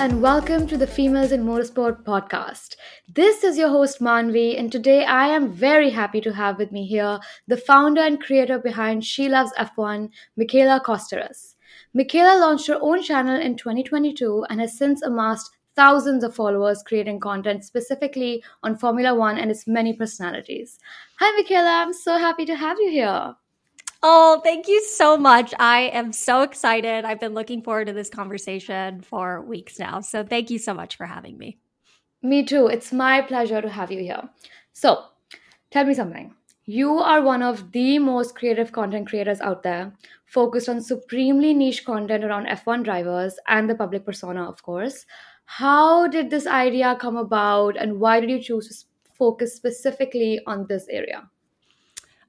and welcome to the Females in Motorsport podcast. This is your host, Manvi, and today I am very happy to have with me here the founder and creator behind She Loves F1, Mikaela Kostaras. Mikaela launched her own channel in 2022 and has since amassed thousands of followers creating content specifically on Formula One and its many personalities. Hi, Mikaela. I'm so happy to have you here. Oh, thank you so much. I am so excited. I've been looking forward to this conversation for weeks now. So thank you so much for having me. Me too. It's my pleasure to have you here. So, tell me something. You are one of the most creative content creators out there, focused on supremely niche content around F1 drivers and the public persona, of course. How did this idea come about, and why did you choose to focus specifically on this area?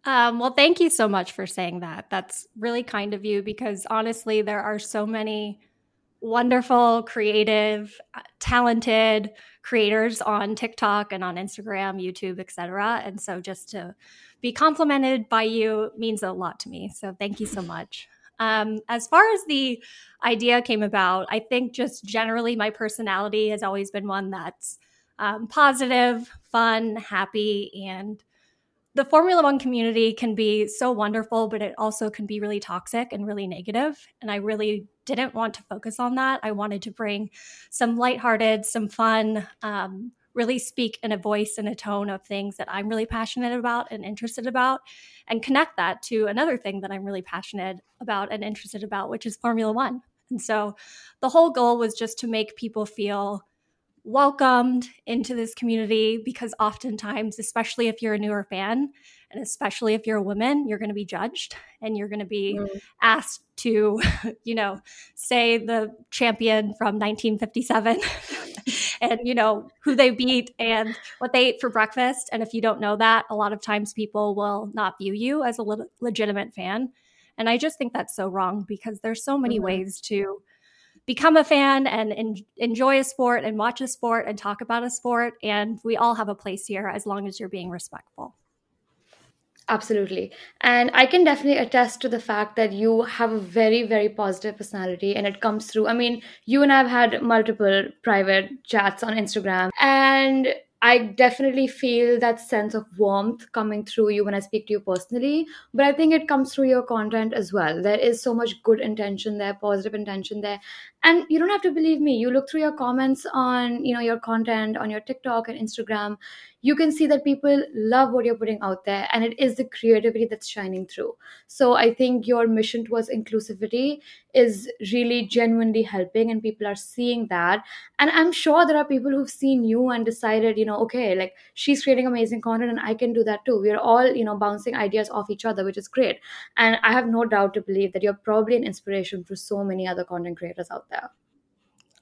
Um, well, thank you so much for saying that. That's really kind of you because honestly, there are so many wonderful, creative, uh, talented creators on TikTok and on Instagram, YouTube, etc. And so just to be complimented by you means a lot to me. So thank you so much. Um, as far as the idea came about, I think just generally my personality has always been one that's um, positive, fun, happy, and the Formula One community can be so wonderful, but it also can be really toxic and really negative. And I really didn't want to focus on that. I wanted to bring some lighthearted, some fun, um, really speak in a voice and a tone of things that I'm really passionate about and interested about, and connect that to another thing that I'm really passionate about and interested about, which is Formula One. And so the whole goal was just to make people feel welcomed into this community because oftentimes, especially if you're a newer fan, and especially if you're a woman, you're going to be judged and you're going to be mm. asked to, you know, say the champion from 1957 and, you know, who they beat and what they ate for breakfast. And if you don't know that, a lot of times people will not view you as a le- legitimate fan. And I just think that's so wrong because there's so many mm-hmm. ways to become a fan and en- enjoy a sport and watch a sport and talk about a sport. And we all have a place here as long as you're being respectful. Absolutely. And I can definitely attest to the fact that you have a very, very positive personality and it comes through. I mean, you and I have had multiple private chats on Instagram, and I definitely feel that sense of warmth coming through you when I speak to you personally, but I think it comes through your content as well. There is so much good intention there, positive intention there. And you don't have to believe me. You look through your comments on, you know, your content on your TikTok and Instagram, you can see that people love what you're putting out there and it is the creativity that's shining through. So I think your mission towards inclusivity is really genuinely helping and people are seeing that. And I'm sure there are people who've seen you and decided, you know, okay, like she's creating amazing content and I can do that too. We're all, you know, bouncing ideas off each other, which is great. And I have no doubt to believe that you're probably an inspiration for so many other content creators out there.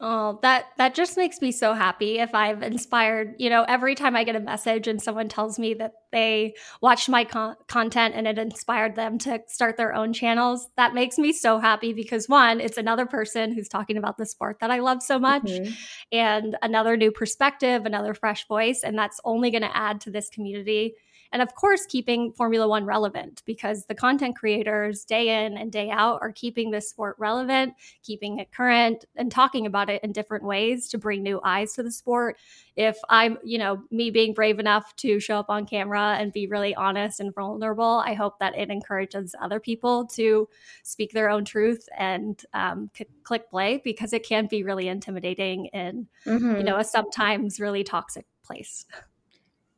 Oh, that that just makes me so happy if I've inspired, you know, every time I get a message and someone tells me that they watched my con- content and it inspired them to start their own channels, that makes me so happy because one, it's another person who's talking about the sport that I love so much mm-hmm. and another new perspective, another fresh voice and that's only going to add to this community and of course, keeping Formula One relevant because the content creators day in and day out are keeping this sport relevant, keeping it current, and talking about it in different ways to bring new eyes to the sport. If I'm, you know, me being brave enough to show up on camera and be really honest and vulnerable, I hope that it encourages other people to speak their own truth and um, c- click play because it can be really intimidating in, mm-hmm. you know, a sometimes really toxic place.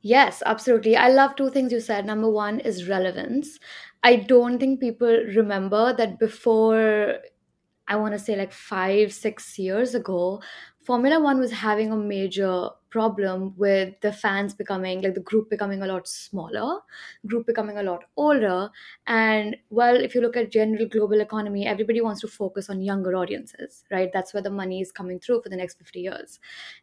Yes, absolutely. I love two things you said. Number one is relevance. I don't think people remember that before, I want to say like five, six years ago, Formula One was having a major problem with the fans becoming, like the group becoming a lot smaller, group becoming a lot older. And well, if you look at general global economy, everybody wants to focus on younger audiences, right? That's where the money is coming through for the next 50 years.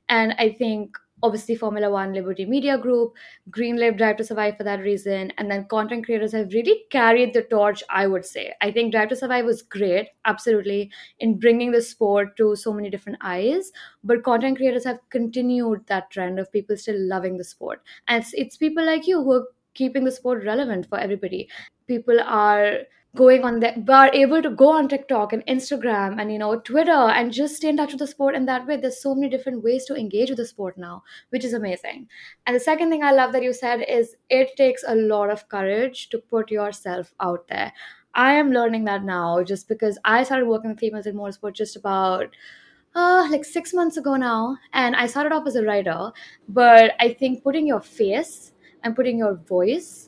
And I think obviously Formula One, Liberty Media Group, Greenlib Drive to Survive for that reason. And then content creators have really carried the torch, I would say. I think Drive to Survive was great, absolutely, in bringing the sport to so many different eyes. But content creators have continued that trend of people still loving the sport. And it's, it's people like you who are keeping the sport relevant for everybody. People are going on but are able to go on tiktok and instagram and you know twitter and just stay in touch with the sport in that way. There's so many different ways to engage with the sport now which is amazing. And the second thing i love that you said is it takes a lot of courage to put yourself out there. I am learning that now just because i started working with females in motorsport just about uh, like six months ago now and i started off as a writer but i think putting your face and putting your voice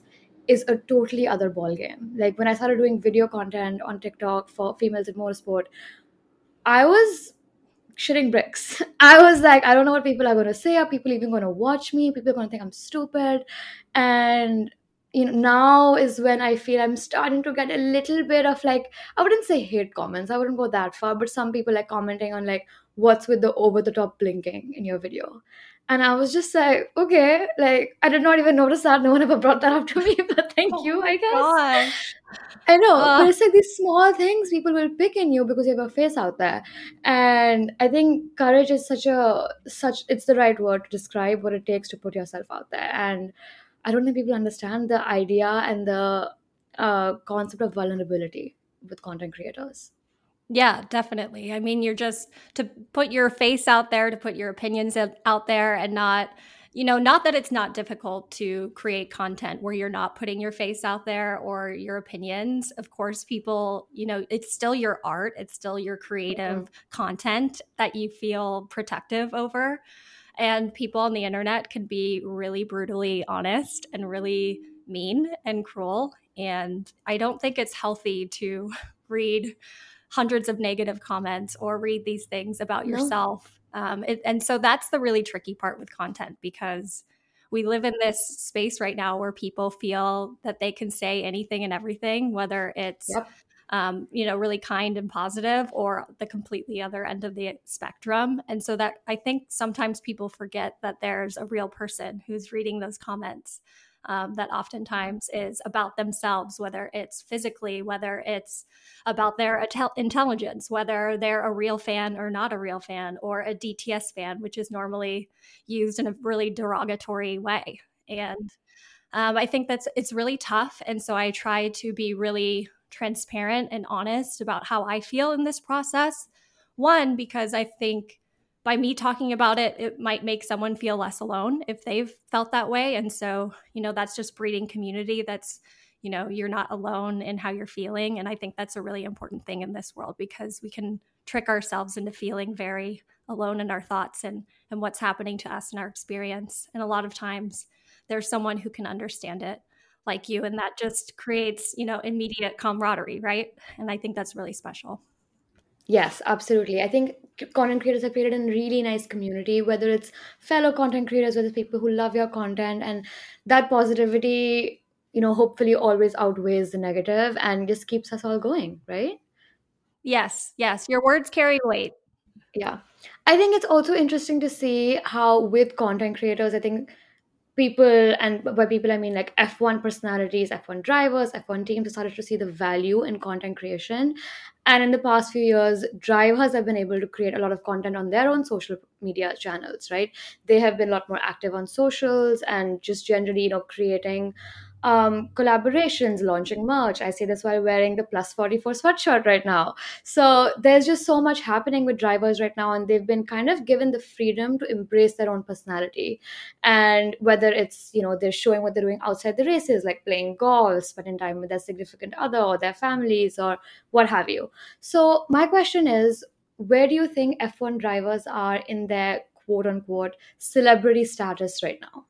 is a totally other ball game. Like when I started doing video content on TikTok for females in motorsport, I was shitting bricks. I was like, I don't know what people are going to say. Are people even going to watch me? People are going to think I'm stupid. And you know, now is when I feel I'm starting to get a little bit of like, I wouldn't say hate comments. I wouldn't go that far, but some people like commenting on like, what's with the over the top blinking in your video? And I was just like, okay, like I did not even notice that. No one ever brought that up to me, but thank oh you, I guess. Gosh. I know, uh, but it's like these small things people will pick in you because you have a face out there. And I think courage is such a such it's the right word to describe what it takes to put yourself out there. And I don't think people understand the idea and the uh, concept of vulnerability with content creators. Yeah, definitely. I mean, you're just to put your face out there, to put your opinions out there, and not, you know, not that it's not difficult to create content where you're not putting your face out there or your opinions. Of course, people, you know, it's still your art, it's still your creative mm-hmm. content that you feel protective over. And people on the internet can be really brutally honest and really mean and cruel. And I don't think it's healthy to read hundreds of negative comments or read these things about no. yourself. Um, it, and so that's the really tricky part with content because we live in this space right now where people feel that they can say anything and everything, whether it's yep. um, you know really kind and positive or the completely other end of the spectrum. And so that I think sometimes people forget that there's a real person who's reading those comments um, that oftentimes is about themselves, whether it's physically, whether it's about their intelligence, whether they're a real fan or not a real fan, or a DTS fan, which is normally used in a really derogatory way. And um, I think that's it's really tough. And so I try to be really transparent and honest about how I feel in this process. One, because I think by me talking about it, it might make someone feel less alone if they've felt that way. And so, you know, that's just breeding community. That's, you know, you're not alone in how you're feeling. And I think that's a really important thing in this world because we can trick ourselves into feeling very alone in our thoughts and, and what's happening to us in our experience. And a lot of times there's someone who can understand it like you. And that just creates, you know, immediate camaraderie, right? And I think that's really special. Yes, absolutely. I think content creators have created a really nice community, whether it's fellow content creators, whether it's people who love your content, and that positivity, you know, hopefully always outweighs the negative and just keeps us all going, right? Yes, yes. Your words carry weight. Yeah. I think it's also interesting to see how, with content creators, I think people and by people i mean like f1 personalities f1 drivers f1 teams started to see the value in content creation. And in the past few years drivers have been able to create a lot of content on their own social media channels right? They have been a lot more active on socials and just generally you know creating um, collaborations, launching merch. I say this while wearing the plus 44 sweatshirt right now. So there's just so much happening with drivers right now, and they've been kind of given the freedom to embrace their own personality. And whether it's, you know, they're showing what they're doing outside the races, like playing golf, spending time with their significant other or their families or what have you. So my question is, where do you think F1 drivers are in their quote unquote celebrity status right now?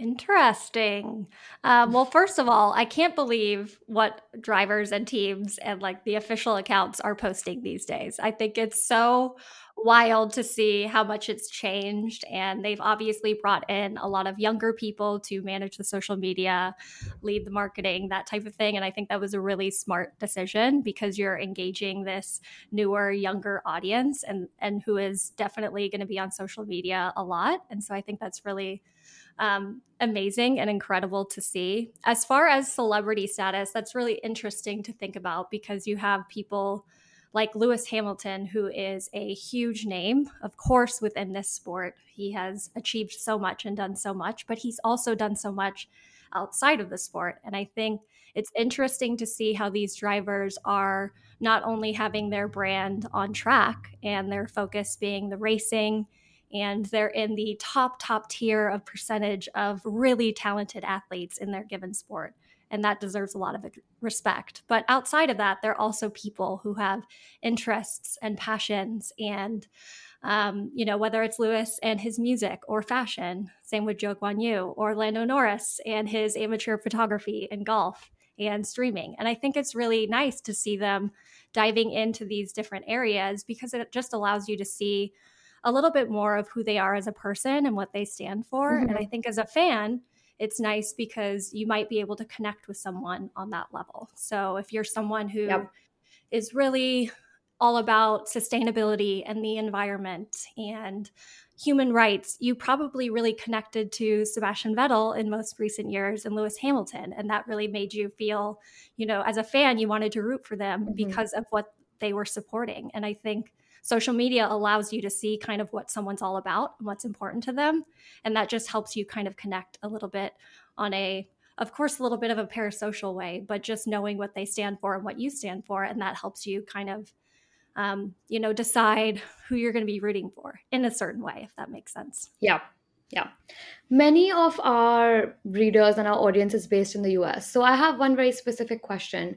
Interesting. Um, well, first of all, I can't believe what drivers and teams and like the official accounts are posting these days. I think it's so wild to see how much it's changed. And they've obviously brought in a lot of younger people to manage the social media, lead the marketing, that type of thing. And I think that was a really smart decision because you're engaging this newer, younger audience and, and who is definitely going to be on social media a lot. And so I think that's really um, amazing and incredible to see. As far as celebrity status, that's really interesting to think about because you have people like Lewis Hamilton, who is a huge name, of course, within this sport. He has achieved so much and done so much, but he's also done so much outside of the sport. And I think it's interesting to see how these drivers are not only having their brand on track and their focus being the racing and they're in the top top tier of percentage of really talented athletes in their given sport. And that deserves a lot of respect. But outside of that they're also people who have interests and passions and um, you know whether it's lewis and his music or fashion same with Zhou Guanyu or lando norris and his amateur photography and golf and streaming. And i think it's really nice to see them diving into these different areas because it just allows you to see a little bit more of who they are as a person and what they stand for. Mm-hmm. And I think as a fan, it's nice because you might be able to connect with someone on that level. So if you're someone who yep. is really all about sustainability and the environment and human rights, you probably really connected to Sebastian Vettel in most recent years and Lewis Hamilton. And that really made you feel, you know, as a fan, you wanted to root for them mm-hmm. because of what they were supporting. And I think social media allows you to see kind of what someone's all about and what's important to them. And that just helps you kind of connect a little bit on a, of course, a little bit of a parasocial way, but just knowing what they stand for and what you stand for. And that helps you kind of, um, you know, decide who you're going to be rooting for in a certain way, if that makes sense. Yeah. Yeah. Many of our readers and our audience is based in the US. So I have one very specific question.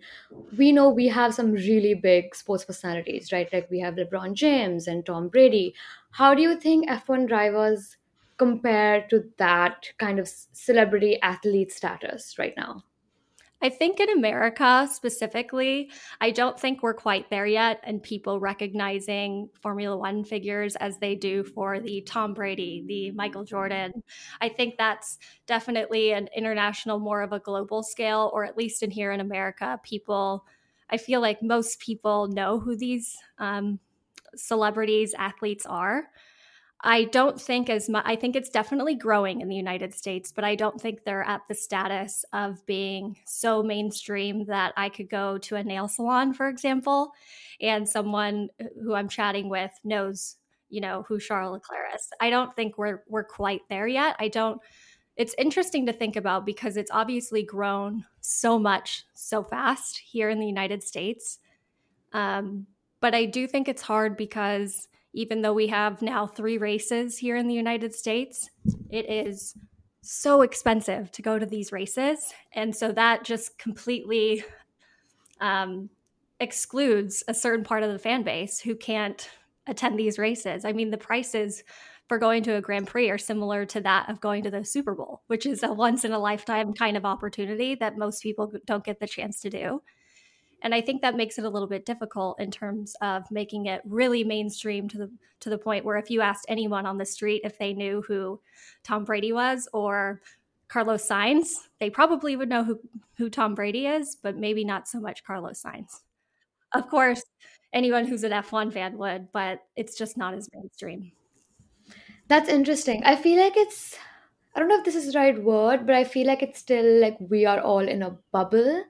We know we have some really big sports personalities, right? Like we have LeBron James and Tom Brady. How do you think F1 drivers compare to that kind of celebrity athlete status right now? I think in America specifically, I don't think we're quite there yet, and people recognizing Formula One figures as they do for the Tom Brady, the Michael Jordan. I think that's definitely an international, more of a global scale, or at least in here in America, people, I feel like most people know who these um, celebrities, athletes are. I don't think as much, I think it's definitely growing in the United States, but I don't think they're at the status of being so mainstream that I could go to a nail salon, for example, and someone who I'm chatting with knows, you know, who Charles Leclerc is. I don't think we're, we're quite there yet. I don't, it's interesting to think about because it's obviously grown so much so fast here in the United States. Um, but I do think it's hard because even though we have now three races here in the United States, it is so expensive to go to these races. And so that just completely um, excludes a certain part of the fan base who can't attend these races. I mean, the prices for going to a Grand Prix are similar to that of going to the Super Bowl, which is a once in a lifetime kind of opportunity that most people don't get the chance to do. And I think that makes it a little bit difficult in terms of making it really mainstream to the to the point where if you asked anyone on the street if they knew who Tom Brady was or Carlos Sainz, they probably would know who, who Tom Brady is, but maybe not so much Carlos Sainz. Of course, anyone who's an F1 fan would, but it's just not as mainstream. That's interesting. I feel like it's I don't know if this is the right word, but I feel like it's still like we are all in a bubble.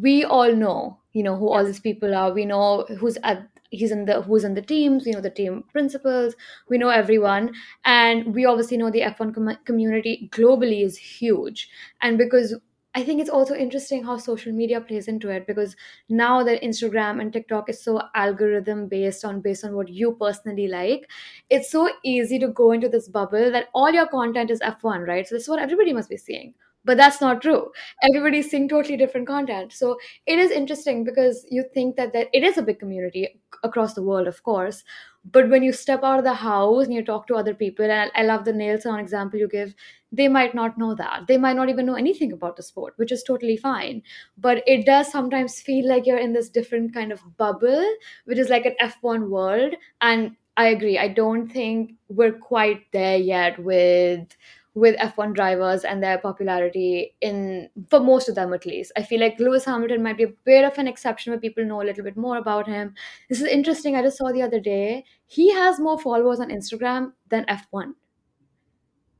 We all know you know who all these people are. We know who's at he's in the who's in the teams we know the team principals we know everyone. And we obviously know the f1 com- community globally is huge. And because i think it's also interesting how social media plays into it because now that instagram and tiktok is so algorithm based on based on what you personally like it's so easy to go into this bubble that all your content is f1 right? So this is what everybody must be seeing but that's not true. Everybody's seeing totally different content. So it is interesting because you think that, that it is a big community across the world of course. But when you step out of the house and you talk to other people and i love the nail salon example you give they might not know that. They might not even know anything about the sport which is totally fine. But it does sometimes feel like you're in this different kind of bubble which is like an f1 world. And i agree. I don't think we're quite there yet with with F1 drivers and their popularity in for most of them at least. I feel like Lewis Hamilton might be a bit of an exception where people know a little bit more about him. This is interesting. I just saw the other day he has more followers on Instagram than F1.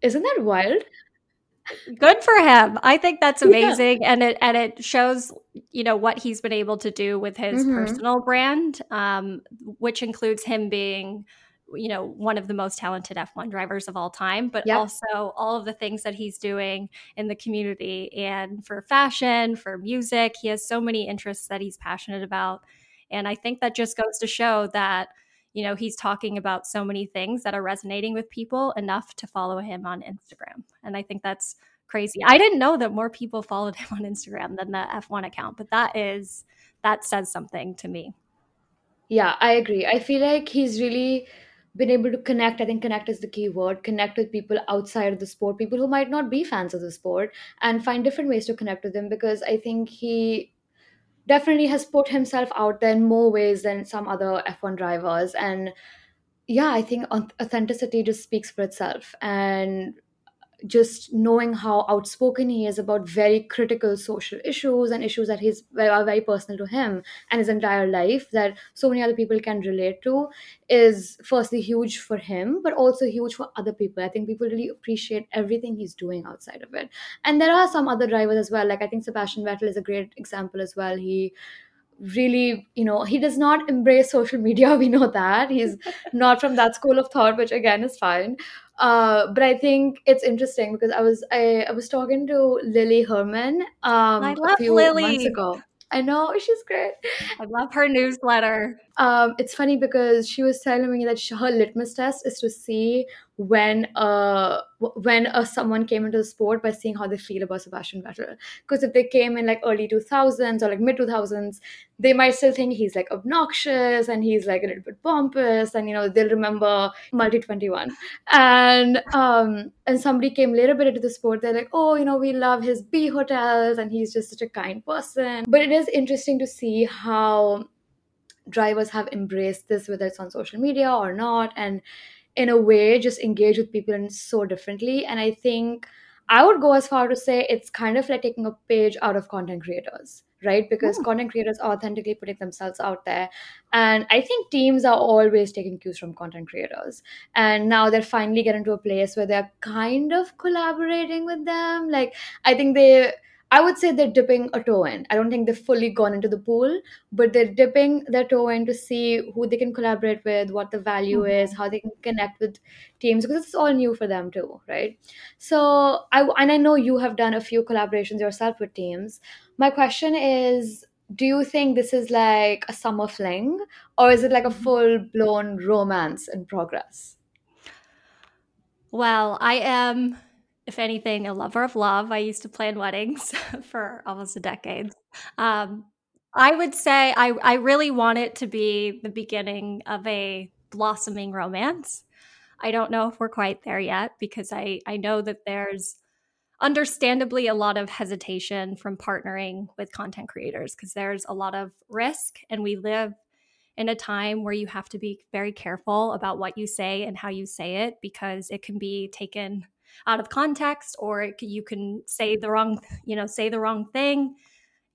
Isn't that wild? good for him. I think that's amazing, yeah. and it and it shows you know what he's been able to do with his mm-hmm. personal brand, um, which includes him being you know one of the most talented F1 drivers of all time, but yep. also all of the things that he's doing in the community and for fashion, for music. He has so many interests that he's passionate about, and I think that just goes to show that you know, he's talking about so many things that are resonating with people enough to follow him on Instagram. And I think that's crazy. I didn't know that more people followed him on Instagram than the F1 account, but that is that says something to me. Yeah, I agree. I feel like he's really been able to connect. I think connect is the key word. Connect with people outside of the sport, people who might not be fans of the sport, and find different ways to connect with them because I think he definitely has put himself out there in more ways than some other F1 drivers. And yeah, I think authenticity just speaks for itself. And just knowing how outspoken he is about very critical social issues and issues that he's are very personal to him and his entire life that so many other people can relate to is firstly huge for him but also huge for other people. I think people really appreciate everything he's doing outside of it. And there are some other drivers as well. Like i think sebastian vettel is a great example as well. He really you know he does not embrace social media we know that he's not from that school of thought which again is fine uh, but I think it's interesting because I was I, I was talking to Lily Herman um, I love a few Lily. months ago. I know she's great. I love her newsletter. Um, it's funny because she was telling me that she, her litmus test is to see when uh when uh, someone came into the sport by seeing how they feel about Sebastian Vettel. Because if they came in like early 2000s or like mid 2000s, they might still think he's like obnoxious and he's like a little bit pompous, and you know they'll remember Multi 21. And um and somebody came later bit into the sport, they're like, oh, you know, we love his bee hotels and he's just such a kind person. But it is interesting to see how drivers have embraced this, whether it's on social media or not, and in a way just engage with people in so differently. And I think I would go as far to say it's kind of like taking a page out of content creators, right? Because mm. content creators are authentically putting themselves out there. And I think teams are always taking cues from content creators. And now they're finally getting to a place where they're kind of collaborating with them. Like, I think they I would say they're dipping a toe in. I don't think they've fully gone into the pool, but they're dipping their toe in to see who they can collaborate with, what the value mm-hmm. is, how they can connect with teams because it's all new for them too, right? So I and I know you have done a few collaborations yourself with teams. My question is do you think this is like a summer fling or is it like a mm-hmm. full blown romance in progress? Well, I am if anything, a lover of love. I used to plan weddings for almost a decade. Um, I would say I, I really want it to be the beginning of a blossoming romance. I don't know if we're quite there yet because I, I know that there's understandably a lot of hesitation from partnering with content creators because there's a lot of risk and we live in a time where you have to be very careful about what you say and how you say it because it can be taken out of context or you can say the wrong you know say the wrong thing.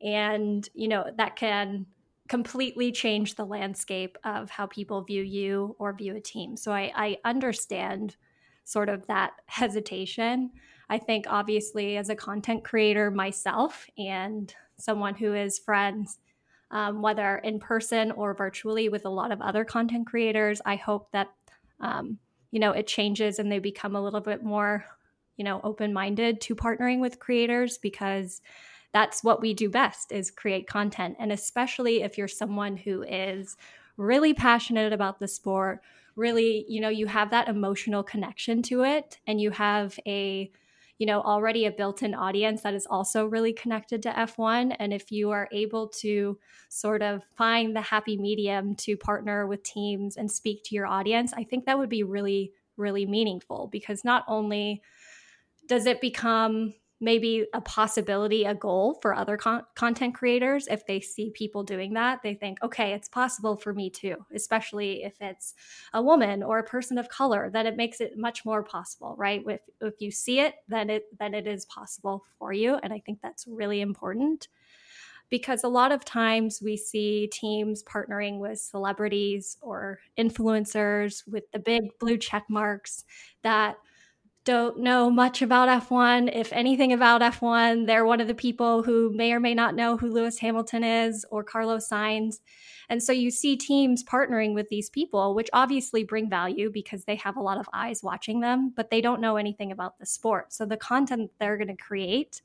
And you know that can completely change the landscape of how people view you or view a team. So i, I understand sort of that hesitation. I think obviously as a content creator myself and someone who is friends um, whether in person or virtually with a lot of other content creators i hope that um, you know it changes and they become a little bit more you know open-minded to partnering with creators because that's what we do best is create content. And especially if you're someone who is really passionate about the sport really you know you have that emotional connection to it and you have a you know already a built-in audience that is also really connected to F1 and if you are able to sort of find the happy medium to partner with teams and speak to your audience I think that would be really really meaningful because not only does it become maybe a possibility, a goal for other con- content creators if they see people doing that? They think, okay, it's possible for me too, especially if it's a woman or a person of color, then it makes it much more possible, right? If, if you see it, then it then it is possible for you. And I think that's really important because a lot of times we see teams partnering with celebrities or influencers with the big blue check marks that don't know much about F1, if anything about F1. They're one of the people who may or may not know who Lewis Hamilton is or Carlos Sainz. And so you see teams partnering with these people, which obviously bring value because they have a lot of eyes watching them, but they don't know anything about the sport. So the content they're going to create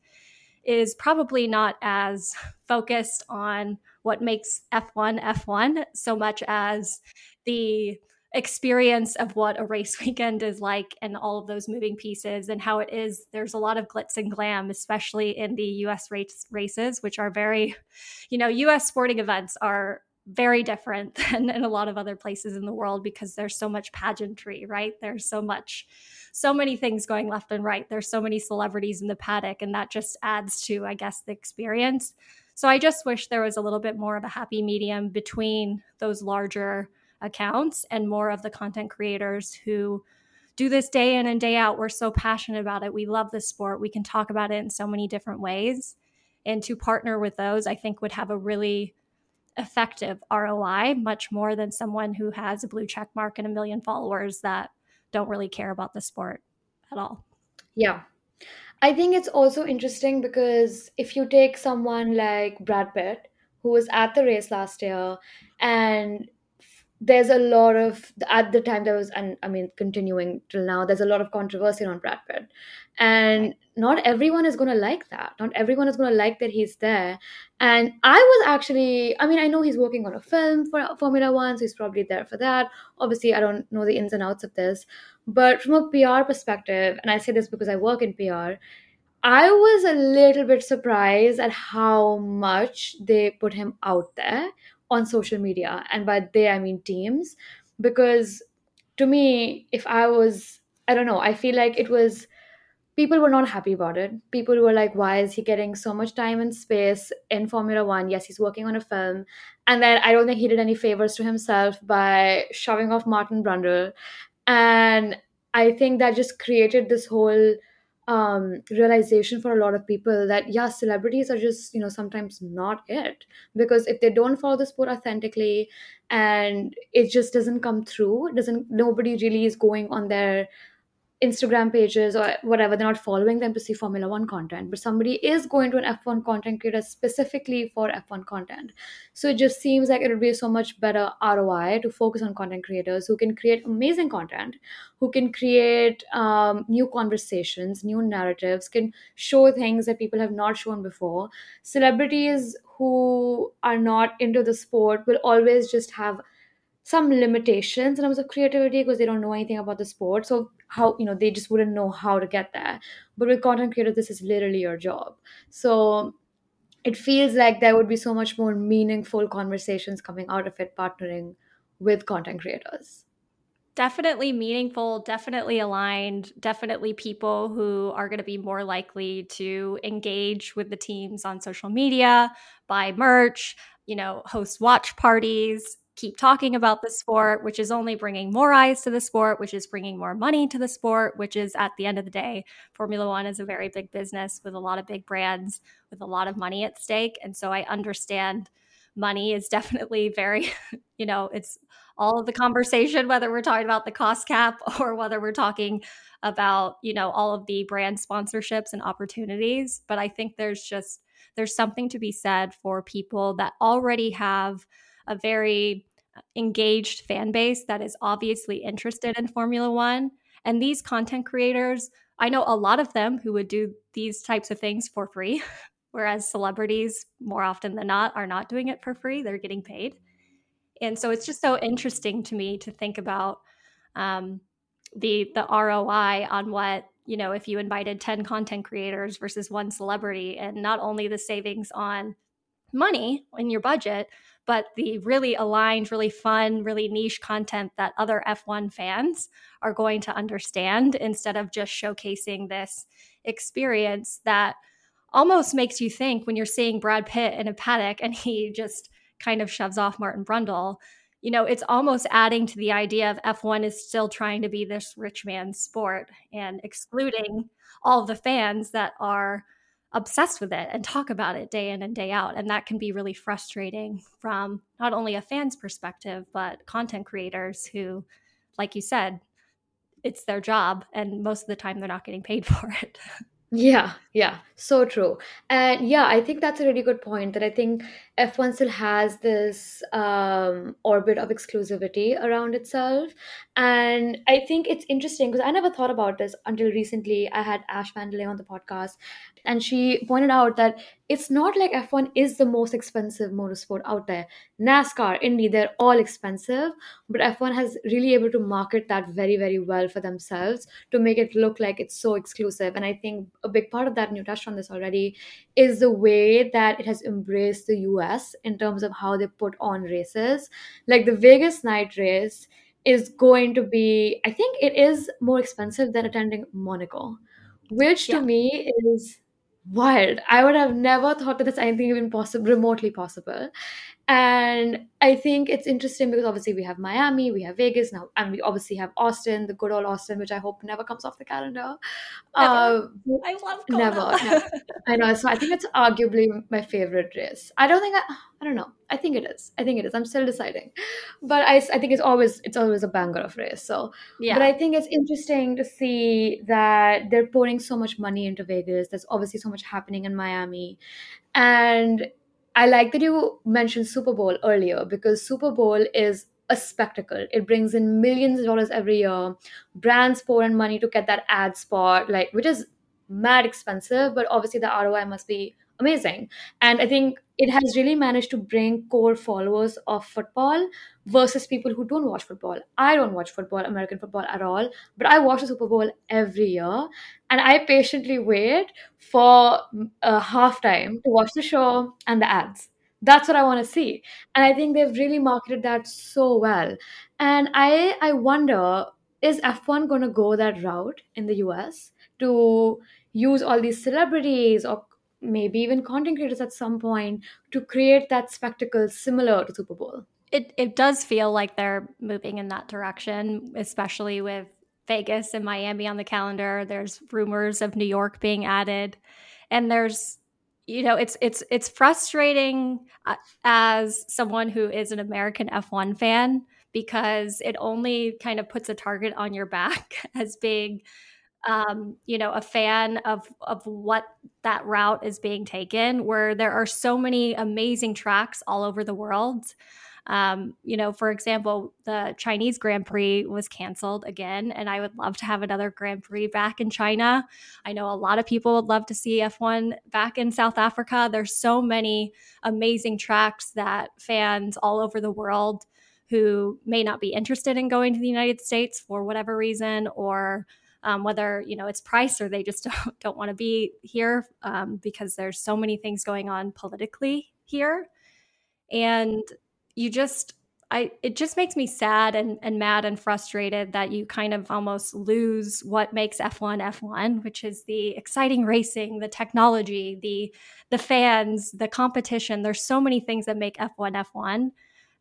is probably not as focused on what makes F1 F1 so much as the experience of what a race weekend is like and all of those moving pieces and how it is there's a lot of glitz and glam especially in the US race races which are very you know US sporting events are very different than in a lot of other places in the world because there's so much pageantry, right? There's so much, so many things going left and right. There's so many celebrities in the paddock, and that just adds to, I guess, the experience. So I just wish there was a little bit more of a happy medium between those larger accounts and more of the content creators who do this day in and day out. We're so passionate about it. We love the sport. We can talk about it in so many different ways. And to partner with those, I think would have a really effective ROI much more than someone who has a blue check mark and a million followers that don't really care about the sport at all. Yeah. I think it's also interesting because if you take someone like Brad Pitt, who was at the race last year, and there's a lot of at the time there was and i mean continuing till now there's a lot of controversy on brad pitt. And not everyone is going to like that. Not everyone is going to like that he's there. And i was actually i mean i know he's working on a film for formula one so he's probably there for that. Obviously i don't know the ins and outs of this. But from a pr perspective and i say this because i work in pr I was a little bit surprised at how much they put him out there on social media and by they i mean teams because to me if i was i don't know i feel like it was people were not happy about it. People were like why is he getting so much time and space in formula 1 yes he's working on a film. And then i don't think he did any favors to himself by shoving off martin brundle. And i think that just created this whole um, realization for a lot of people that yeah celebrities are just you know sometimes not it. Because if they don't follow the sport authentically and it just doesn't come through doesn't nobody really is going on their Instagram pages or whatever, they're not following them to see Formula One content, but somebody is going to an F1 content creator specifically for F1 content. So it just seems like it would be so much better ROI to focus on content creators who can create amazing content, who can create um, new conversations, new narratives, can show things that people have not shown before. Celebrities who are not into the sport will always just have some limitations in terms of creativity because they don't know anything about the sport. So how you know they just wouldn't know how to get there. But with content creators, this is literally your job. So it feels like there would be so much more meaningful conversations coming out of it partnering with content creators definitely meaningful, definitely aligned, definitely people who are going to be more likely to engage with the teams on social media, buy merch, you know, host watch parties, keep talking about the sport, which is only bringing more eyes to the sport, which is bringing more money to the sport, which is at the end of the day, Formula One is a very big business with a lot of big brands, with a lot of money at stake. And so I understand money is definitely very, you know, it's all of the conversation, whether we're talking about the cost cap or whether we're talking about, you know, all of the brand sponsorships and opportunities. But I think there's just, there's something to be said for people that already have a very uh, engaged fan base that is obviously interested in Formula One. And these content creators, I know a lot of them who would do these types of things for free, whereas celebrities, more often than not, are not doing it for free. They're getting paid. And so it's just so interesting to me to think about um, the the ROI on what you know if you invited 10 content creators versus one celebrity and not only the savings on money in your budget but the really aligned, really fun, really niche content that other F1 fans are going to understand instead of just showcasing this experience that almost makes you think when you're seeing Brad Pitt in a paddock and he just kind of shoves off Martin Brundle. You know, it's almost adding to the idea of F1 is still trying to be this rich man's sport and excluding all the fans that are obsessed with it and talk about it day in and day out. And that can be really frustrating from not only a fan's perspective, but content creators who, like you said, it's their job and most of the time they're not getting paid for it Yeah, yeah, so true. And yeah, I think that's a really good point that I think F1 still has this um, orbit of exclusivity around itself. And I think it's interesting because I never thought about this until recently. I had Ash Vandelay on the podcast, and she pointed out that it's not like F1 is the most expensive motorsport out there. NASCAR, Indy, they're all expensive, but F1 has really able to market that very, very well for themselves to make it look like it's so exclusive. And I think a big part of that, and you touched on this already, is the way that it has embraced the US in terms of how they put on races. Like the Vegas night race is going to be, I think it is more expensive than attending Monaco, which to yeah me is wild. I would have never thought that there's anything even possible, remotely possible. And I think it's interesting because obviously we have Miami, we have Vegas now, and we obviously have Austin, the good old Austin, which I hope never comes off the calendar. never Uh, i love never, never. I know. So I think it's arguably my favorite race. I don't think I, I don't know. I think it is. I think it is. I'm still deciding, but I, I think it's always it's always a banger of race. So, yeah. but I think it's interesting to see that they're pouring so much money into Vegas. There's obviously so much happening in Miami, and I like that you mentioned Super Bowl earlier because Super Bowl is a spectacle. It brings in millions of dollars every year. Brands pour in money to get that ad spot, like which is mad expensive, but obviously the ROI must be amazing. And I think it has really managed to bring core followers of football versus people who don't watch football. I don't watch football, American football at all, but I watch the Super Bowl every year and I patiently wait for mm, a halftime to watch the show and the ads. That's what I want to see. And I think they've really marketed that so well. And I I wonder is F1 going to go that route in the US to use all these celebrities or maybe even content creators at some point to create that spectacle similar to Super Bowl? it it does feel like they're moving in that direction, especially with Vegas and Miami on the calendar. There's rumors of New York being added, and there's you know it's it's it's frustrating uh, as someone who is an American F1 fan because it only kind of puts a target on your back as being um, you know, a fan of of what that route is being taken, where there are so many amazing tracks all over the world. Um, you know, for example, the Chinese Grand Prix was canceled again, and I would love to have another Grand Prix back in China. I know a lot of people would love to see F1 back in South Africa. There's so many amazing tracks that fans all over the world who may not be interested in going to the United States for whatever reason or um, whether you know it's price or they just don't, don't want to be here um, because there's so many things going on politically here and you just I, it just makes me sad and, and mad and frustrated that you kind of almost lose what makes F1 F1, which is the exciting racing, the technology, the the fans, the competition. There's so many things that make F1 F1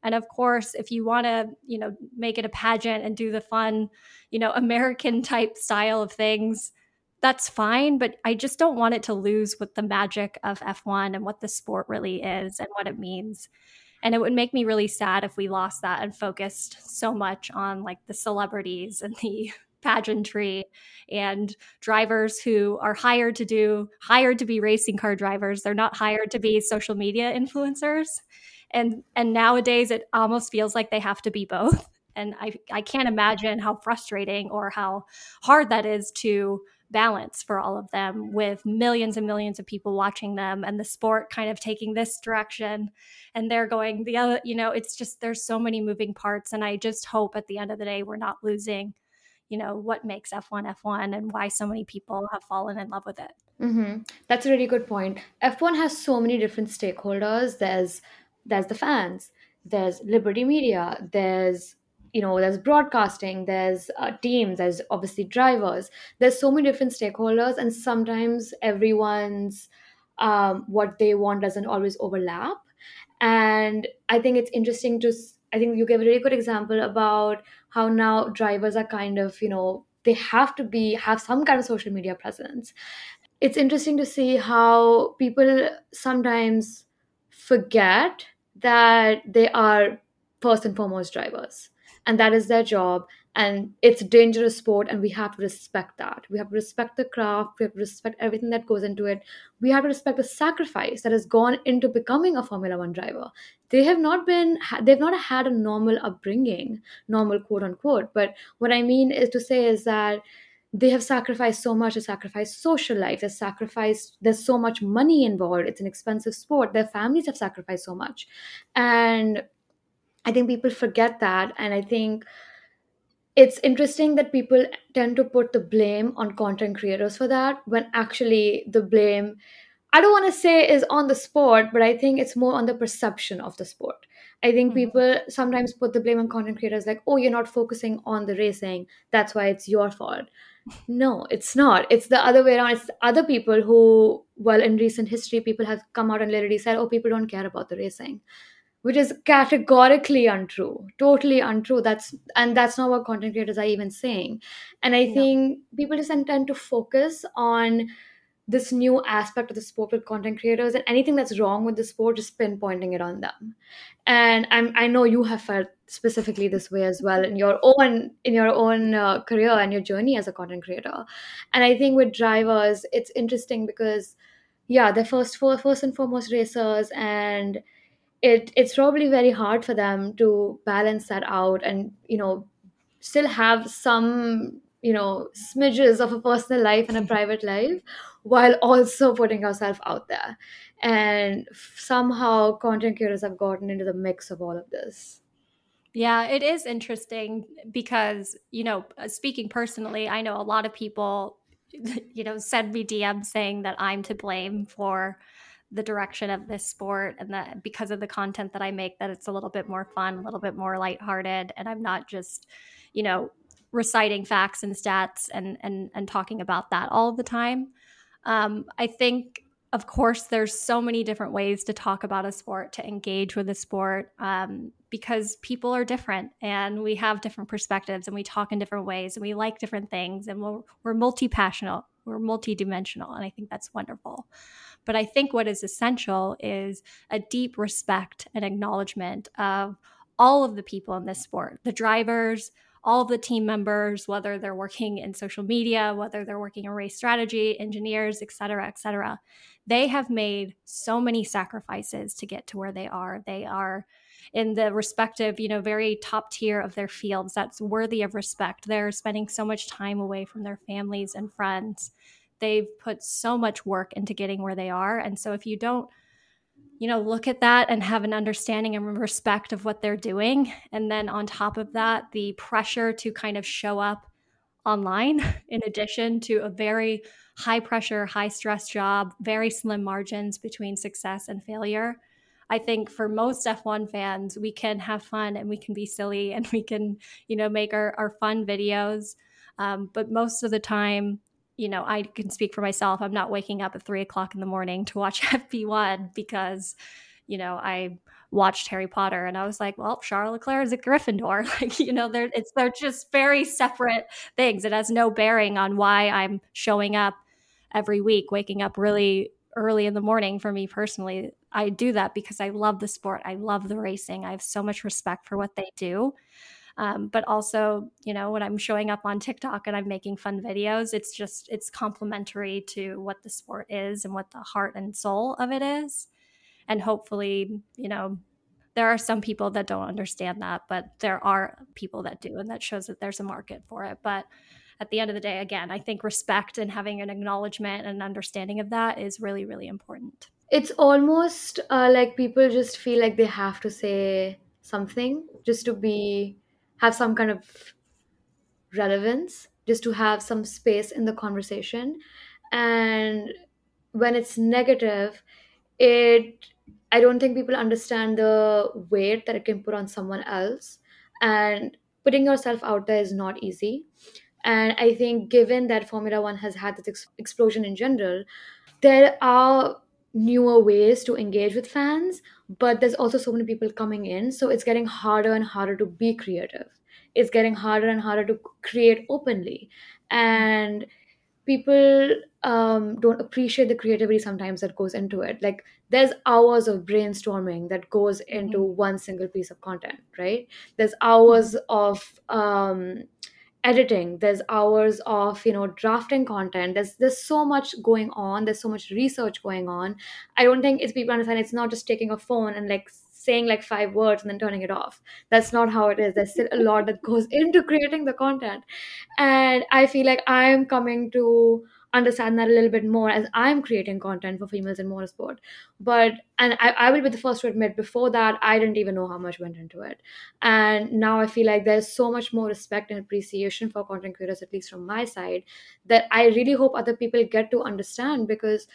and of course, if you want to, you know, make it a pageant and do the fun, you know, American type style of things, that's fine. But I just don't want it to lose with the magic of F1 and what the sport really is and what it means. And it would make me really sad if we lost that and focused so much on like the celebrities and the pageantry and drivers who are hired to do hired to be racing car drivers they're not hired to be social media influencers and and nowadays it almost feels like they have to be both and i i can't imagine how frustrating or how hard that is to balance for all of them with millions and millions of people watching them and the sport kind of taking this direction and they're going the other you know it's just there's so many moving parts and i just hope at the end of the day we're not losing you know what makes f1 f1 and why so many people have fallen in love with it hmm That's a really good point. F1 has so many different stakeholders. There's there's the fans, there's Liberty Media, there's you know there's broadcasting, there's uh, teams, there's obviously drivers. There's so many different stakeholders, and sometimes everyone's um, what they want doesn't always overlap. And I think it's interesting to. i think you gave a really good example about how now drivers are kind of you know they have to be have some kind of social media presence it's interesting to see how people sometimes forget that they are first and foremost drivers and that is their job and it's a dangerous sport and we have to respect that. We have to respect the craft we have to respect everything that goes into it. We have to respect the sacrifice that has gone into becoming a formula 1 driver. They have not been they've not had a normal upbringing normal quote unquote but what i mean is to say is that they have sacrificed so much they sacrificed social life they sacrificed there's so much money involved it's an expensive sport their families have sacrificed so much. And i think people forget that and i think it's interesting that people tend to put the blame on content creators for that when actually the blame i don't want to say is on the sport but i think it's more on the perception of the sport. I think mm-hmm. people sometimes put the blame on content creators like oh you're not focusing on the racing that's why it's your fault no it's not. It's the other way around. It's other people who well in recent history people have come out and literally said oh people don't care about the racing which is categorically untrue totally untrue. That's and that's not what content creators are even saying. And i think people just tend to focus on this new aspect of the sport with content creators and anything that's wrong with the sport just pinpointing it on them. And I'm, i know you have felt specifically this way as well in your own in your own uh, career and your journey as a content creator. And i think with drivers it's interesting because yeah they're first for first and foremost racers and it it's probably very hard for them to balance that out and you know still have some you know smidges of a personal life and a private life while also putting ourselves out there. And somehow content creators have gotten into the mix of all of this. Yeah, it is interesting because, you know, uh, speaking personally, I know a lot of people, you know, send me DMs saying that I'm to blame for the direction of this sport and that because of the content that I make that it's a little bit more fun, a little bit more lighthearted. And I'm not just, you know, reciting facts and stats and and and talking about that all the time. Um, I think of course there's so many different ways to talk about a sport to engage with a sport um, because people are different and we have different perspectives and we talk in different ways and we like different things and we're, we're multi-passionate we're multi-dimensional and i think that's wonderful but I think what is essential is a deep respect and acknowledgement of all of the people in this sport the drivers, all the team members, whether they're working in social media, whether they're working in race strategy, engineers, et cetera, et cetera. They have made so many sacrifices to get to where they are. They are in the respective, you know, very top tier of their fields. That's worthy of respect. They're spending so much time away from their families and friends they've put so much work into getting where they are. And so if you don't, you know, look at that and have an understanding and respect of what they're doing, and then on top of that, the pressure to kind of show up online, in addition to a very high pressure, high stress job, very slim margins between success and failure. I think for most F1 fans, we can have fun and we can be silly and we can, you know, make our, our fun videos. Um, but most of the time, you know, I can speak for myself. I'm not waking up at three o'clock in the morning to watch FP1 because, you know, I watched Harry Potter and I was like, well, Charles Leclerc is a Gryffindor. Like, you know, they're it's they're just very separate things. It has no bearing on why I'm showing up every week, waking up really early in the morning for me personally. I do that because I love the sport. I love the racing. I have so much respect for what they do. Um, but also, you know, when I'm showing up on TikTok and I'm making fun videos, it's just it's complementary to what the sport is and what the heart and soul of it is. And hopefully, you know, there are some people that don't understand that, but there are people that do, and that shows that there's a market for it. But at the end of the day, again, I think respect and having an acknowledgement and understanding of that is really, really important. It's almost uh, like people just feel like they have to say something just to be have some kind of relevance, just to have some space in the conversation. And when it's negative, it I don't think people understand the weight that it can put on someone else. And putting yourself out there is not easy. And I think, given that Formula One has had this ex- explosion in general, there are newer ways to engage with fans, but there's also so many people coming in. So it's getting harder and harder to be creative. It's getting harder and harder to create openly. And people um, don't appreciate the creativity sometimes that goes into it like there's hours of brainstorming that goes into mm-hmm. one single piece of content right there's hours mm-hmm. of um, editing there's hours of you know drafting content there's there's so much going on there's so much research going on. I don't think it's people understand it's not just taking a phone and like saying like five words and then turning it off. That's not how it is. There's still a lot that goes into creating the content. And i feel like i'm coming to understand that a little bit more as I'm creating content for females in motorsport. But and I, I will be the first to admit before that I didn't even know how much went into it. And now I feel like there's so much more respect and appreciation for content creators, at least from my side, that I really hope other people get to understand because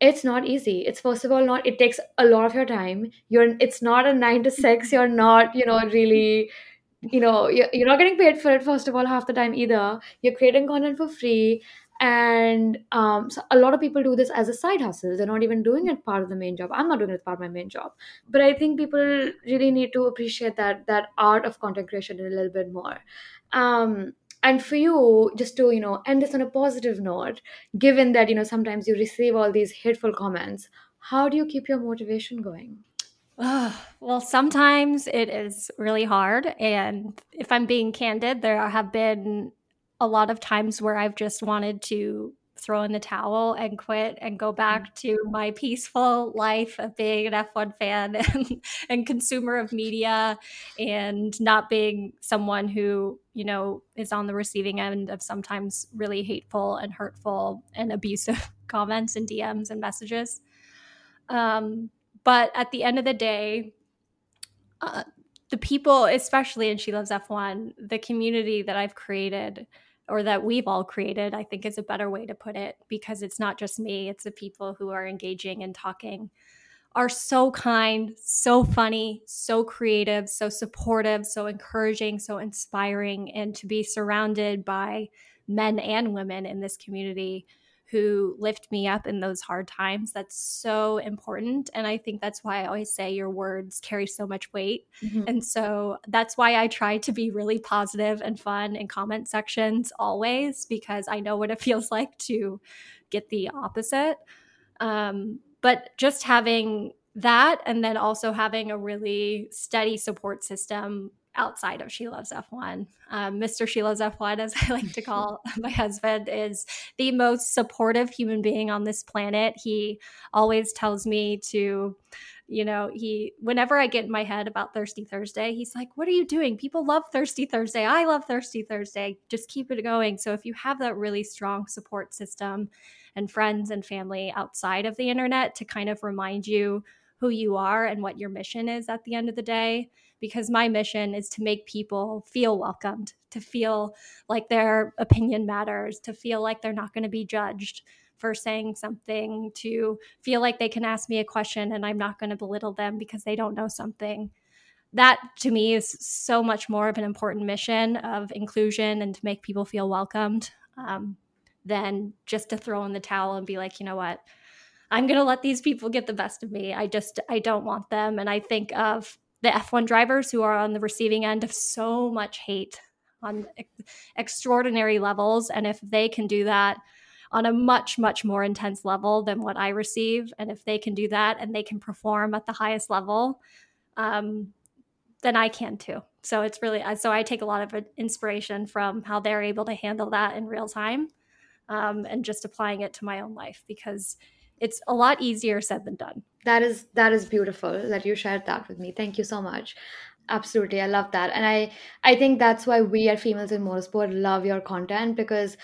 it's not easy. It's first of all not it takes a lot of your time. You're it's not a nine to six. Mm-hmm. You're not you know really you know you're, you're not getting paid for it first of all half the time either. You're creating content for free and um, so a lot of people do this as a side hustle. They're not even doing it part of the main job. I'm not doing it part of my main job. But i think people really need to appreciate that that art of content creation a little bit more. Um, and for you just to you know end this on a positive note given that you know sometimes you receive all these hateful comments how do you keep your motivation going? Well, sometimes it is really hard. And if I'm being candid, there have been a lot of times where I've just wanted to throw in the towel and quit and go back mm. to my peaceful life of being an F1 fan and, and, consumer of media and not being someone who, you know, is on the receiving end of sometimes really hateful and hurtful and abusive comments and DMs and messages. Um, but at the end of the day, uh, the people, especially in She Loves F1, the community that I've created or that we've all created, I think is a better way to put it because it's not just me, it's the people who are engaging and talking are so kind, so funny, so creative, so supportive, so encouraging, so inspiring and to be surrounded by men and women in this community who lift me up in those hard times. That's so important. And I think that's why I always say your words carry so much weight. Mm-hmm. And so that's why I try to be really positive and fun in comment sections always, because I know what it feels like to get the opposite. Um, but just having that and then also having a really steady support system outside of She Loves F1. Um, Mr. She Loves F1, as I like to call my husband, is the most supportive human being on this planet. He always tells me to, you know, he, whenever I get in my head about Thirsty Thursday, he's like, What are you doing? People love Thirsty Thursday. I love Thirsty Thursday. Just keep it going. So if you have that really strong support system and friends and family outside of the internet to kind of remind you who you are and what your mission is at the end of the day because my mission is to make people feel welcomed, to feel like their opinion matters, to feel like they're not going to be judged for saying something, to feel like they can ask me a question and I'm not going to belittle them because they don't know something. That to me is so much more of an important mission of inclusion and to make people feel welcomed um, than just to throw in the towel and be like, you know what, I'm going to let these people get the best of me. I just, I don't want them. And I think of the F1 drivers who are on the receiving end of so much hate on extraordinary levels. And if they can do that on a much, much more intense level than what I receive, and if they can do that and they can perform at the highest level, um, then I can too. So it's really, so I take a lot of inspiration from how they're able to handle that in real time um, and just applying it to my own life because it's a lot easier said than done that is that is beautiful that you shared that with me. Thank you so much. Absolutely i love that. And i i think that's why we at females in motorsport love your content because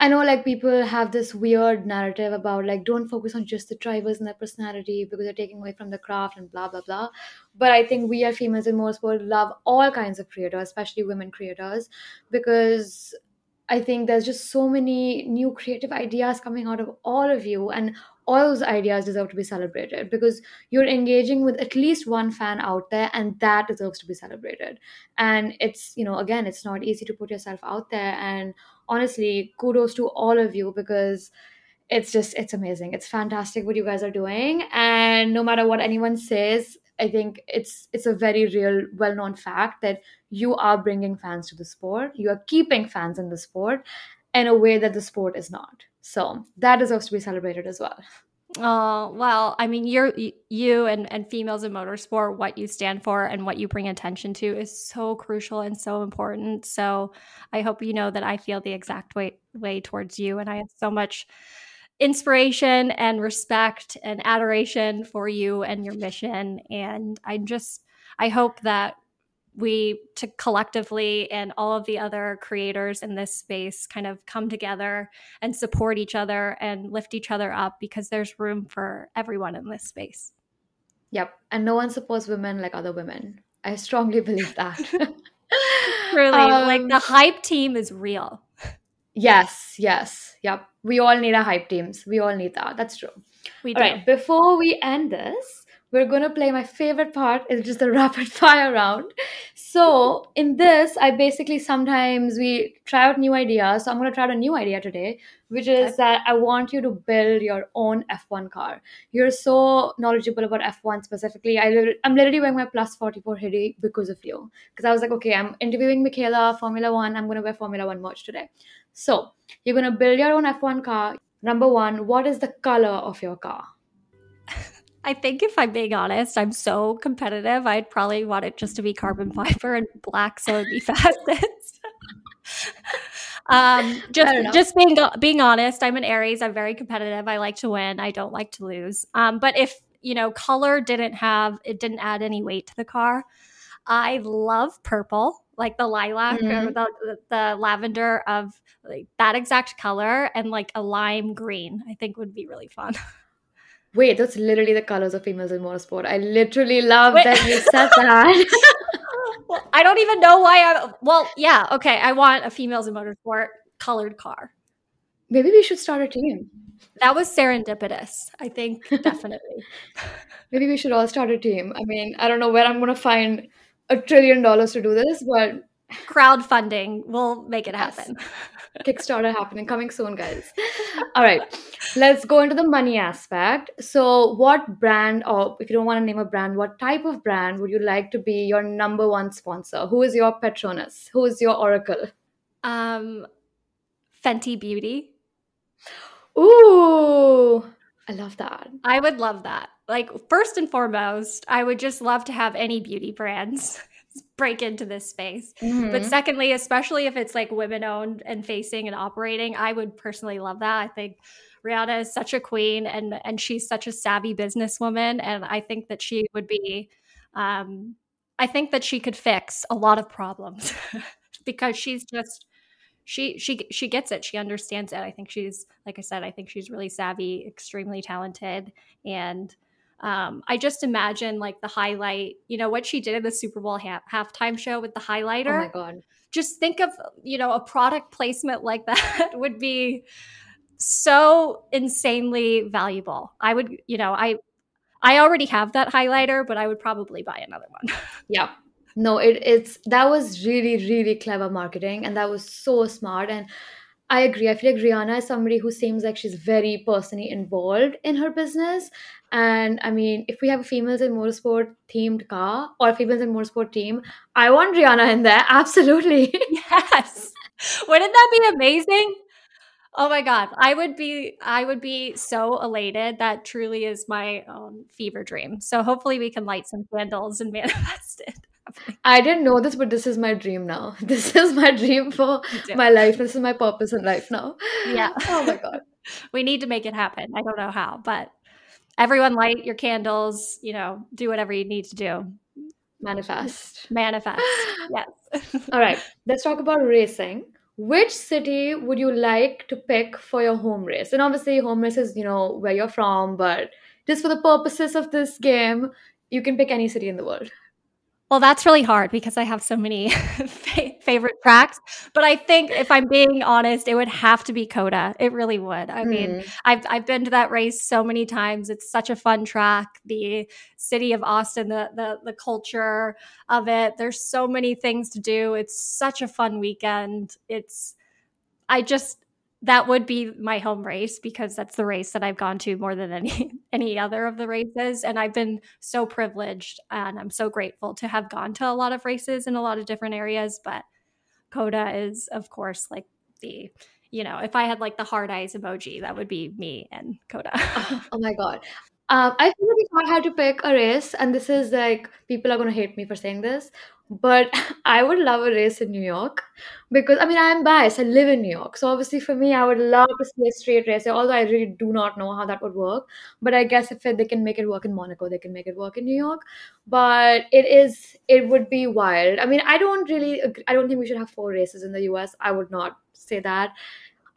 i know like people have this weird narrative about like don't focus on just the drivers and their personality because they're taking away from the craft and blah blah blah. But i think we at females in motorsport love all kinds of creators especially women creators because I think there's just so many new creative ideas coming out of all of you, and all those ideas deserve to be celebrated because you're engaging with at least one fan out there, and that deserves to be celebrated. And it's, you know, again, it's not easy to put yourself out there. And honestly, kudos to all of you because it's just, it's amazing. It's fantastic what you guys are doing. And no matter what anyone says, I think it's it's a very real, well-known fact that you are bringing fans to the sport. You are keeping fans in the sport, in a way that the sport is not. So that deserves to be celebrated as well. Oh, well, I mean, you're you and, and females in motorsport, what you stand for and what you bring attention to is so crucial and so important. So I hope you know that I feel the exact way way towards you. And I have so much inspiration and respect and adoration for you and your mission. And I just I hope that we to collectively and all of the other creators in this space kind of come together and support each other and lift each other up because there's room for everyone in this space. Yep. And no one supports women like other women. I strongly believe that. really, um, like the hype team is real. Yes, yes. Yep. We all need our hype teams. We all need that. That's true. We do. All right. Before we end this, we're going to play my favorite part is just the rapid fire round. So in this i basically sometimes we try out new ideas. So i'm going to try out a new idea today which is that i want you to build your own f1 car. You're so knowledgeable about f1 specifically I, i'm literally wearing my plus 44 hoodie because of you. Because i was like okay i'm interviewing Mikaela formula one i'm going to wear formula one merch today. So you're going to build your own f1 car. Number one what is the color of your car I think if I'm being honest, I'm so competitive. I'd probably want it just to be carbon fiber and black so it'd be fastest. um, just just being being honest, I'm an Aries. I'm very competitive. I like to win. I don't like to lose. Um, but if you know, color didn't have it didn't add any weight to the car. I love purple, like the lilac mm-hmm. or the, the, the lavender of like that exact color, and like a lime green. I think would be really fun. Wait, that's literally the colors of females in motorsport. I literally love Wait. that you said that. well, I don't even know why I. Well, yeah, okay. I want a females in motorsport colored car. Maybe we should start a team. That was serendipitous. I think definitely. Maybe we should all start a team. I mean, I don't know where I'm going to find a trillion dollars to do this, but crowdfunding will make it happen. Yes. Kickstarter happening coming soon, guys. All right, let's go into the money aspect. So, what brand, or if you don't want to name a brand, what type of brand would you like to be your number one sponsor? Who is your Patronus? Who is your Oracle? Um, Fenty Beauty. Ooh, I love that. I would love that. Like, first and foremost, I would just love to have any beauty brands break into this space. Mm-hmm. But secondly, especially if it's like women owned and facing and operating, I would personally love that. I think Rihanna is such a queen and and she's such a savvy businesswoman and I think that she would be um I think that she could fix a lot of problems because she's just she she she gets it she understands it i think she's like i said i think she's really savvy extremely talented and um, I just imagine like the highlight, you know, what she did in the Super Bowl ha- halftime show with the highlighter. Oh my God. Just think of, you know, a product placement like that would be so insanely valuable. I would, you know, I, I already have that highlighter, but I would probably buy another one. yeah. No, it, it's that was really, really clever marketing and that was so smart. And I agree. I feel like Rihanna is somebody who seems like she's very personally involved in her business. And I mean, if we have a females in motorsport themed car or a females in motorsport team, I want Rihanna in there. Absolutely. yes. Wouldn't that be amazing? Oh my god, I would be I would be so elated. That truly is my own fever dream. So hopefully we can light some candles and manifest it. I didn't know this, but this is my dream now. This is my dream for my life. This is my purpose in life now. Yeah. Oh my God. we need to make it happen. I don't know how, but everyone light your candles, you know, do whatever you need to do. Manifest. Manifest. yes. All right. Let's talk about racing. Which city would you like to pick for your home race? And obviously, home race is, you know, where you're from, but just for the purposes of this game, you can pick any city in the world. Well, that's really hard because I have so many favorite tracks. But I think if I'm being honest, it would have to be COTA. It really would. I mm. mean, I've I've been to that race so many times. It's such a fun track. The city of Austin, the the the culture of it. There's so many things to do. It's such a fun weekend. It's I just that would be my home race because that's the race that I've gone to more than any any other of the races and I've been so privileged and I'm so grateful to have gone to a lot of races in a lot of different areas but COTA is of course like the you know, if I had like the hard eyes emoji, that would be me and COTA. oh, oh my god. Um, I feel like if I had to pick a race, and this is like people are gonna hate me for saying this, but I would love a race in New York because I mean I'm biased. I live in New York, so obviously for me, I would love to see a straight race. Although I really do not know how that would work, but I guess if it, they can make it work in Monaco, they can make it work in New York. But it is it would be wild. I mean, I don't really I don't think we should have four races in the U.S. I would not say that.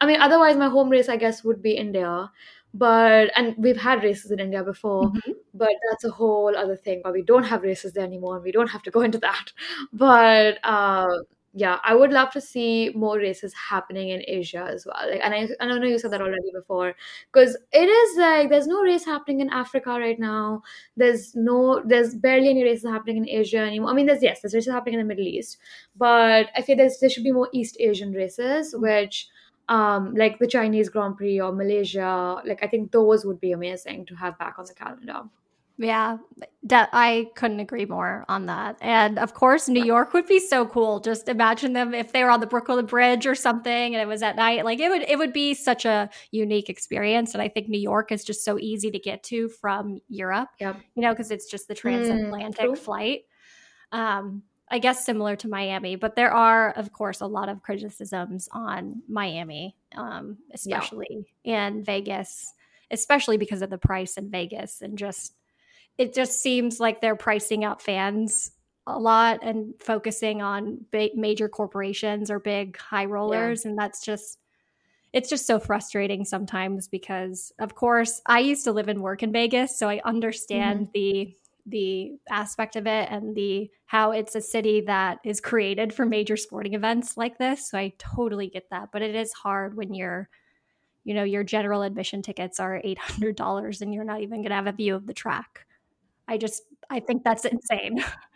I mean, otherwise my home race I guess would be India but and we've had races in India before, mm-hmm. but that's a whole other thing. But we don't have races there anymore, and we don't have to go into that. But uh, yeah, I would love to see more races happening in Asia as well. Like, and I, I know you said that already before, because it is like there's no race happening in Africa right now. There's no, there's barely any races happening in Asia anymore. I mean, there's yes, there's races happening in the Middle East, but I feel there's there should be more East Asian races, mm-hmm. which um, like the Chinese Grand Prix or Malaysia. Like I think those would be amazing to have back on the calendar. Yeah, I couldn't agree more on that. And of course, New York would be so cool. Just imagine them if they were on the Brooklyn Bridge or something, and it was at night. Like it would, it would be such a unique experience. And I think New York is just so easy to get to from Europe. Yeah, you know, because it's just the transatlantic mm, flight. Um, I guess similar to Miami, but there are, of course, a lot of criticisms on Miami, um, especially yeah. and Vegas, especially because of the price in Vegas and just it just seems like they're pricing out fans a lot and focusing on big, major corporations or big high rollers, yeah. and that's just it's just so frustrating sometimes because, of course, I used to live and work in Vegas, so I understand mm-hmm. the the aspect of it and the how it's a city that is created for major sporting events like this. So I totally get that, but it is hard when you're you know your general admission tickets are $800 and you're not even going to have a view of the track. I just I think that's insane.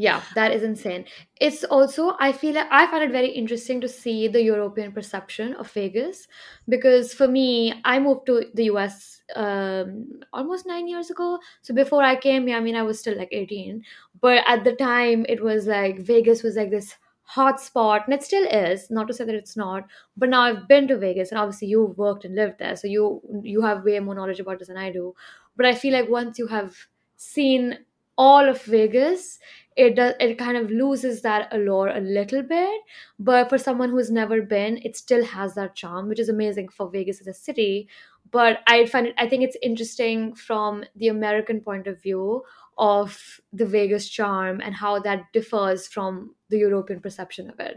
Yeah, that is insane. It's also, I feel like I find it very interesting to see the European perception of Vegas because for me, I moved to the US um, almost nine years ago. So before I came here, I mean, I was still like 18. But at the time, it was like Vegas was like this hot spot, and it still is. Not to say that it's not, but now I've been to Vegas, and obviously you've worked and lived there, so you you have way more knowledge about this than I do. But I feel like once you have seen all of Vegas, it does it kind of loses that allure a little bit but for someone who's never been it still has that charm which is amazing for vegas as a city. But i find it i think it's interesting from the american point of view of the vegas charm and how that differs from the european perception of it.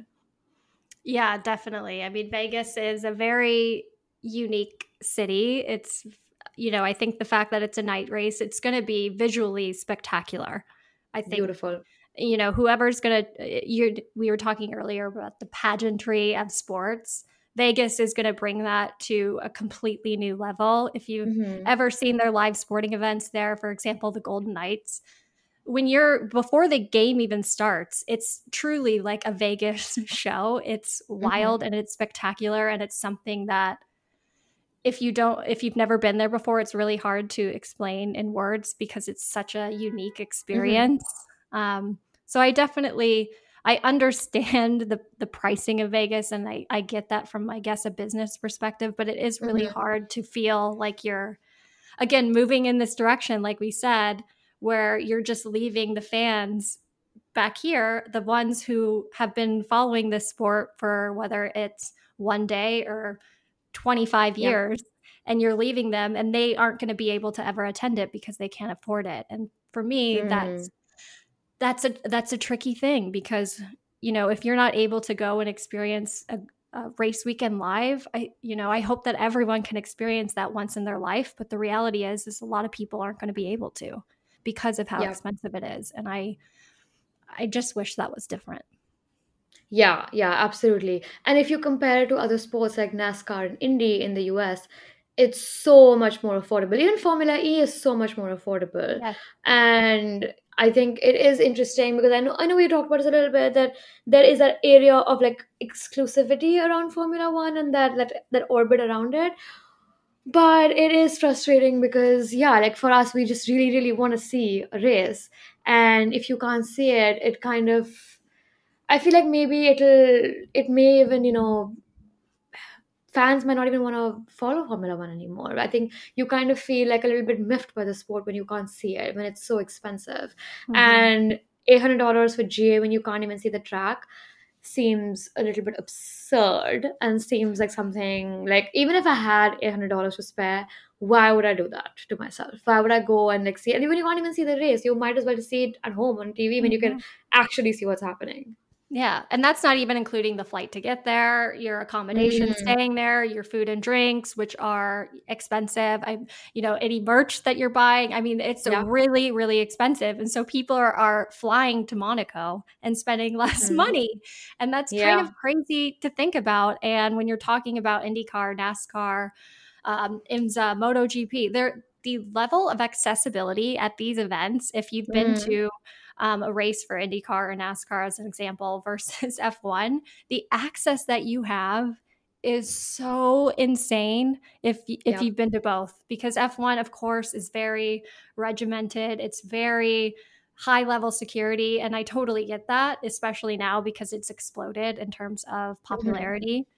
Yeah definitely. I mean vegas is a very unique city. It's you know i think the fact that it's a night race it's going to be visually spectacular I think beautiful. You know, whoever's gonna uh, you we were talking earlier about the pageantry of sports. Vegas is going to bring that to a completely new level. If you've mm-hmm. ever seen their live sporting events there, for example, the Golden Knights, when you're before the game even starts, it's truly like a Vegas show. It's mm-hmm. wild mm-hmm. and it's spectacular and it's something that if you don't if you've never been there before it's really hard to explain in words because it's such a unique mm-hmm. experience mm-hmm. um, so i definitely i understand the the pricing of vegas and i i get that from i guess a business perspective but it is really mm-hmm. hard to feel like you're again moving in this direction like we said where you're just leaving the fans back here the ones who have been following this sport for whether it's one day or 25 years and you're leaving them and they aren't going to be able to ever attend it because they can't afford it and for me mm. that's that's a that's a tricky thing because you know if you're not able to go and experience a, a race weekend live i you know i hope that everyone can experience that once in their life but the reality is is a lot of people aren't going to be able to because of how yeah. expensive it is and i i just wish that was different yeah, yeah, absolutely. And if you compare it to other sports like NASCAR and Indy in the US, it's so much more affordable. Even Formula E is so much more affordable. Yes. And I think it is interesting because I know I know we talked about this a little bit that there is that area of like exclusivity around Formula One and that that that orbit around it. But it is frustrating because yeah, like for us, we just really really want to see a race, and if you can't see it, it kind of I feel like maybe it'll it may even you know fans might not even want to follow Formula One anymore. I think you kind of feel like a little bit miffed by the sport when you can't see it, when it's so expensive. Mm-hmm. And $800 for GA when you can't even see the track seems a little bit absurd and seems like something like even if I had $800 to spare, why would I do that to myself? Why would I go and like see it? And even you can't even see the race, you might as well just see it at home on TV when mm-hmm. you can mm-hmm. actually see what's happening. Yeah. And that's not even including the flight to get there, your accommodation mm. staying there, your food and drinks, which are expensive. I, you know, any merch that you're buying. I mean, it's yeah. really, really expensive. And so people are, are flying to Monaco and spending less mm. money. And that's yeah. kind of crazy to think about. And when you're talking about IndyCar, NASCAR, um, IMSA, MotoGP, there, the level of accessibility at these events, if you've been mm. to, um, a race for IndyCar or NASCAR as an example versus F1, the access that you have is so insane if if yeah. you've been to both because F1 of course is very regimented it's very high level security and I totally get that especially now because it's exploded in terms of mm-hmm. popularity mm-hmm.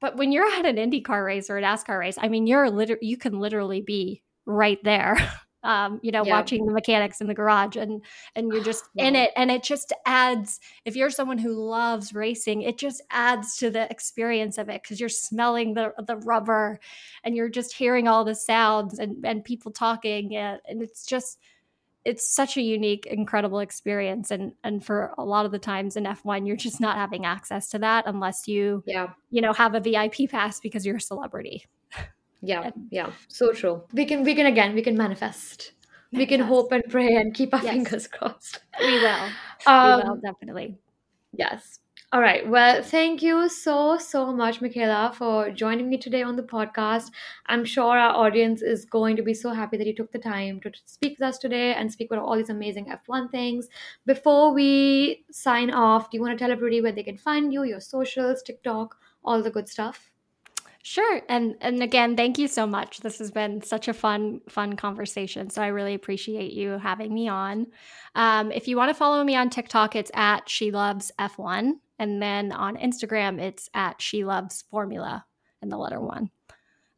but when you're at an IndyCar race or a NASCAR race I mean you're liter- you can literally be right there um, you know, yeah. watching the mechanics in the garage and and you're just yeah. in it and it just adds if you're someone who loves racing, it just adds to the experience of it because you're smelling the the rubber and you're just hearing all the sounds and, and people talking and, and it's just it's such a unique incredible experience and and for a lot of the times in F1 you're just not having access to that unless you yeah you know have a VIP pass because you're a celebrity yeah yeah so true we can we can again we can manifest we can hope and pray and keep our yes. fingers crossed we will um, we will definitely yes all right. Well, thank you so, so much, Mikaela, for joining me today on the podcast. I'm sure our audience is going to be so happy that you took the time to speak with us today and speak about all these amazing F1 things. Before we sign off, do you want to tell everybody where they can find you, your socials, TikTok, all the good stuff? Sure. And and again, thank you so much. This has been such a fun fun conversation. So I really appreciate you having me on. Um, if you want to follow me on TikTok, it's at She Loves F1, and then on Instagram, it's at She Loves Formula and the letter one,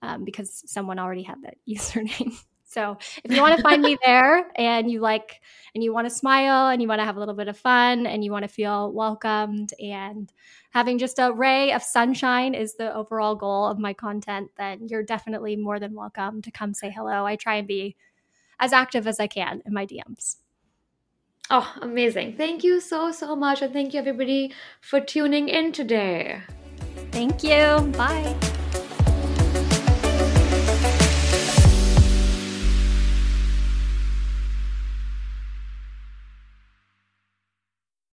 um, because someone already had that username. So if you want to find me there and you like and you want to smile and you want to have a little bit of fun and you want to feel welcomed and having just a ray of sunshine is the overall goal of my content, then you're definitely more than welcome to come say hello. I try and be as active as I can in my DMs. Oh, amazing. Thank you so, so much. And thank you, everybody, for tuning in today. Thank you. Bye.